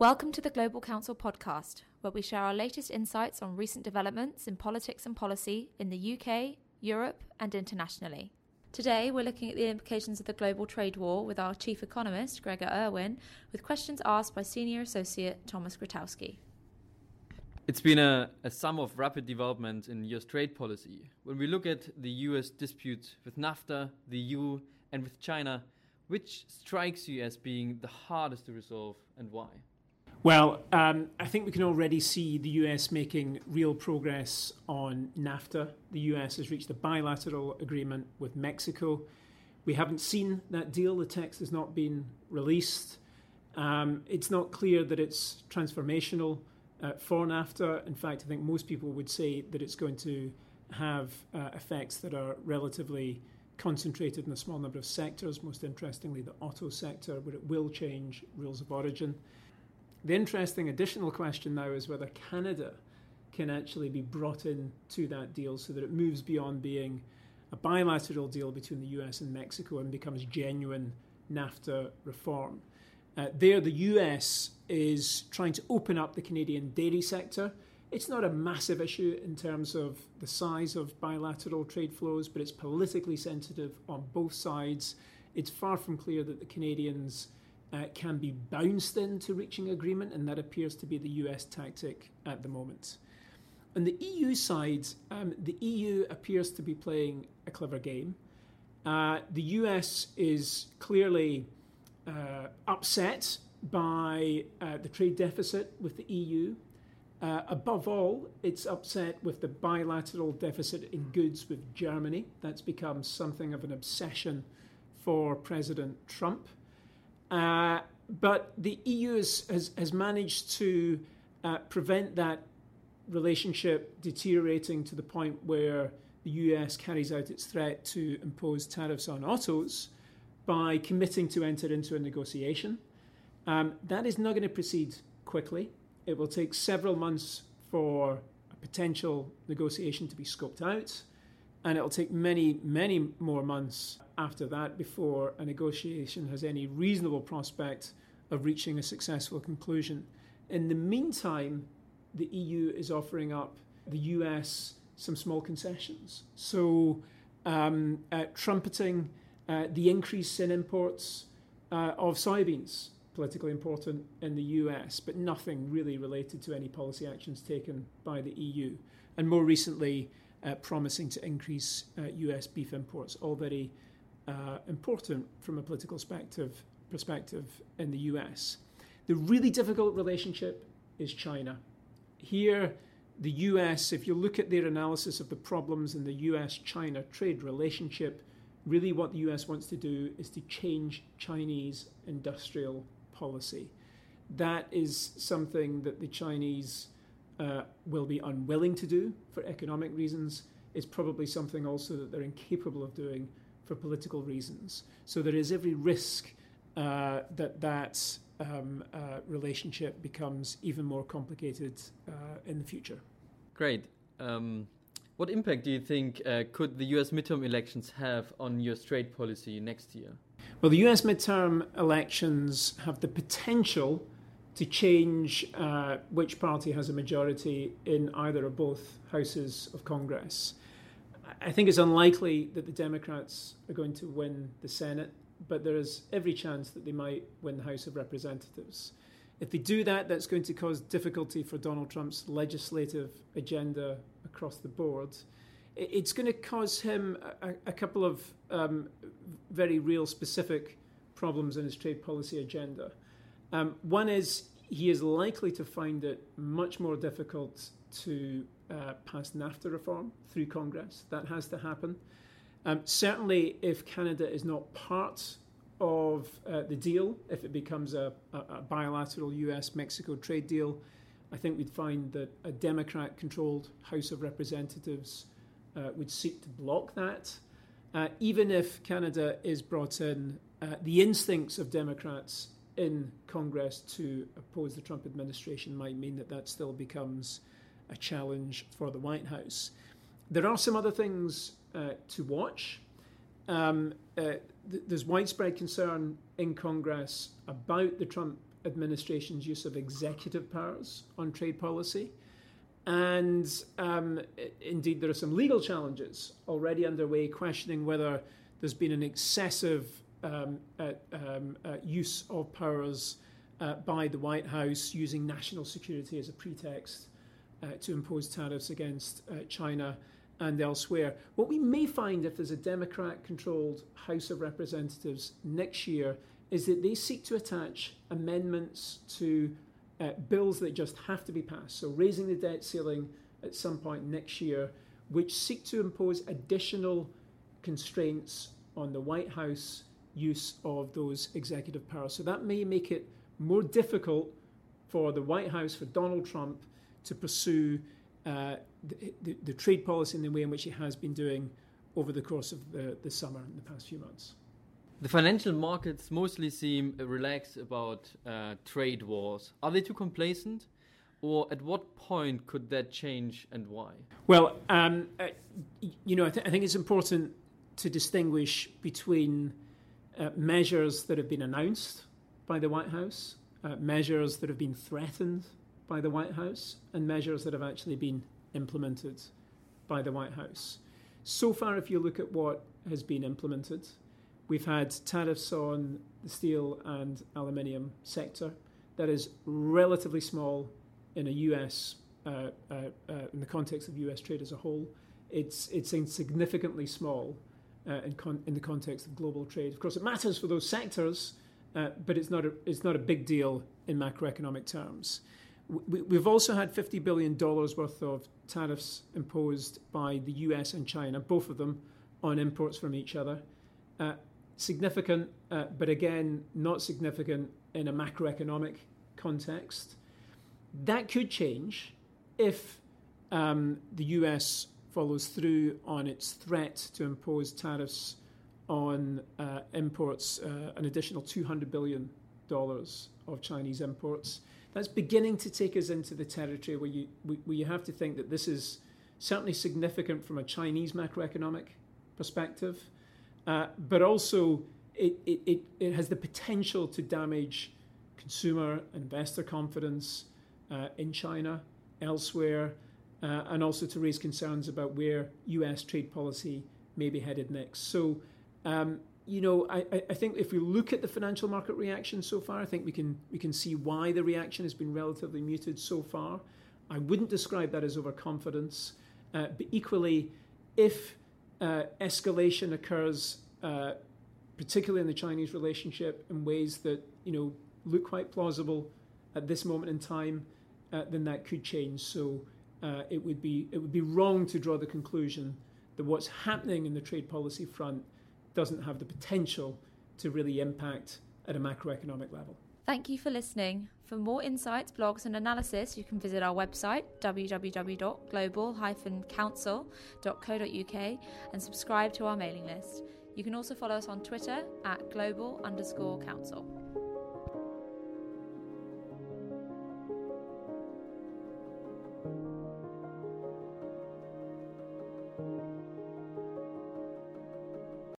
Welcome to the Global Counsel podcast, where we share our latest insights on recent developments in politics and policy in the UK, Europe, and internationally. Today, we're looking at the implications of the global trade war with our chief economist, Gregor Irwin, with questions asked by senior associate Thomas Gratowski. It's been a, a sum of rapid developments in US trade policy. When we look at the US dispute with NAFTA, the EU, and with China, which strikes you as being the hardest to resolve and why? Well, um, I think we can already see the US making real progress on NAFTA. The US has reached a bilateral agreement with Mexico. We haven't seen that deal, the text has not been released. Um, it's not clear that it's transformational uh, for NAFTA. In fact, I think most people would say that it's going to have uh, effects that are relatively concentrated in a small number of sectors, most interestingly, the auto sector, where it will change rules of origin. The interesting additional question now is whether Canada can actually be brought in to that deal so that it moves beyond being a bilateral deal between the US and Mexico and becomes genuine NAFTA reform. Uh, there, the US is trying to open up the Canadian dairy sector. It's not a massive issue in terms of the size of bilateral trade flows, but it's politically sensitive on both sides. It's far from clear that the Canadians uh, can be bounced into reaching agreement, and that appears to be the US tactic at the moment. On the EU side, um, the EU appears to be playing a clever game. Uh, the US is clearly uh, upset by uh, the trade deficit with the EU. Uh, above all, it's upset with the bilateral deficit in goods with Germany. That's become something of an obsession for President Trump. Uh, but the EU has, has, has managed to uh, prevent that relationship deteriorating to the point where the US carries out its threat to impose tariffs on autos by committing to enter into a negotiation. Um, that is not going to proceed quickly. It will take several months for a potential negotiation to be scoped out, and it will take many, many more months after that before a negotiation has any reasonable prospect of reaching a successful conclusion. In the meantime, the EU is offering up the US some small concessions. So, um, uh, trumpeting uh, the increase in imports uh, of soybeans, politically important in the US, but nothing really related to any policy actions taken by the EU. And more recently, uh, promising to increase US uh, beef imports, all very uh, important from a political perspective, perspective in the US. The really difficult relationship is China. Here, the US, if you look at their analysis of the problems in the US China trade relationship, really what the US wants to do is to change Chinese industrial policy. That is something that the Chinese uh, will be unwilling to do for economic reasons. It's probably something also that they're incapable of doing for political reasons. So there is every risk uh, that that um, uh, relationship becomes even more complicated uh, in the future. Great. Um, what impact do you think uh, could the US midterm elections have on your trade policy next year? Well, the US midterm elections have the potential to change uh, which party has a majority in either or both houses of Congress. I think it's unlikely that the Democrats are going to win the Senate, but there is every chance that they might win the House of Representatives. If they do that, that's going to cause difficulty for Donald Trump's legislative agenda across the board. It's going to cause him a, a couple of um, very real specific problems in his trade policy agenda. Um, one is he is likely to find it much more difficult to uh, pass NAFTA reform through Congress. That has to happen. Um, certainly, if Canada is not part of uh, the deal, if it becomes a, a, a bilateral US Mexico trade deal, I think we'd find that a Democrat controlled House of Representatives uh, would seek to block that. Uh, even if Canada is brought in, uh, the instincts of Democrats in Congress to oppose the Trump administration might mean that that still becomes a challenge for the White House. There are some other things uh, to watch. Um, uh, th- there's widespread concern in Congress about the Trump administration's use of executive powers on trade policy. And um, indeed, there are some legal challenges already underway questioning whether there's been an excessive um, uh, um, uh, use of powers uh, by the White House using national security as a pretext to impose tariffs against uh, China and elsewhere. What we may find if there's a Democrat controlled House of Representatives next year is that they seek to attach amendments to uh, bills that just have to be passed. So, raising the debt ceiling at some point next year, which seek to impose additional constraints on the White House use of those executive powers. So, that may make it more difficult for the White House, for Donald Trump, to pursue uh, the, the, the, trade policy in the way in which it has been doing over the course of the, the summer and the past few months. The financial markets mostly seem relaxed about uh, trade wars. Are they too complacent? Or at what point could that change and why? Well, um, uh, you know, I, th- I, think it's important to distinguish between uh, measures that have been announced by the White House, uh, measures that have been threatened by the White House, and measures that have actually been implemented by the White House. So far, if you look at what has been implemented, we've had tariffs on the steel and aluminium sector. That is relatively small in a US, uh, uh, uh, in the context of US trade as a whole. It's, it's insignificantly small uh, in, con- in the context of global trade. Of course, it matters for those sectors, uh, but it's not, a, it's not a big deal in macroeconomic terms. We, have also had $50 billion worth of tariffs imposed by the US and China, both of them on imports from each other. Uh, significant, uh, but again, not significant in a macroeconomic context. That could change if um, the US follows through on its threat to impose tariffs on uh, imports, uh, an additional $200 billion of Chinese imports that's beginning to take us into the territory where you, where you have to think that this is certainly significant from a Chinese macroeconomic perspective, uh, but also it, it, it has the potential to damage consumer investor confidence uh, in China, elsewhere, uh, and also to raise concerns about where US trade policy may be headed next. So um, you know, I, I think if we look at the financial market reaction so far, I think we can we can see why the reaction has been relatively muted so far. I wouldn't describe that as overconfidence, uh, but equally, if uh, escalation occurs, uh, particularly in the Chinese relationship, in ways that you know look quite plausible at this moment in time, uh, then that could change. So uh, it would be it would be wrong to draw the conclusion that what's happening in the trade policy front doesn't have the potential to really impact at a macroeconomic level. Thank you for listening. For more insights, blogs, and analysis, you can visit our website www.global-counsel.co.uk and subscribe to our mailing list. You can also follow us on Twitter at global underscore council.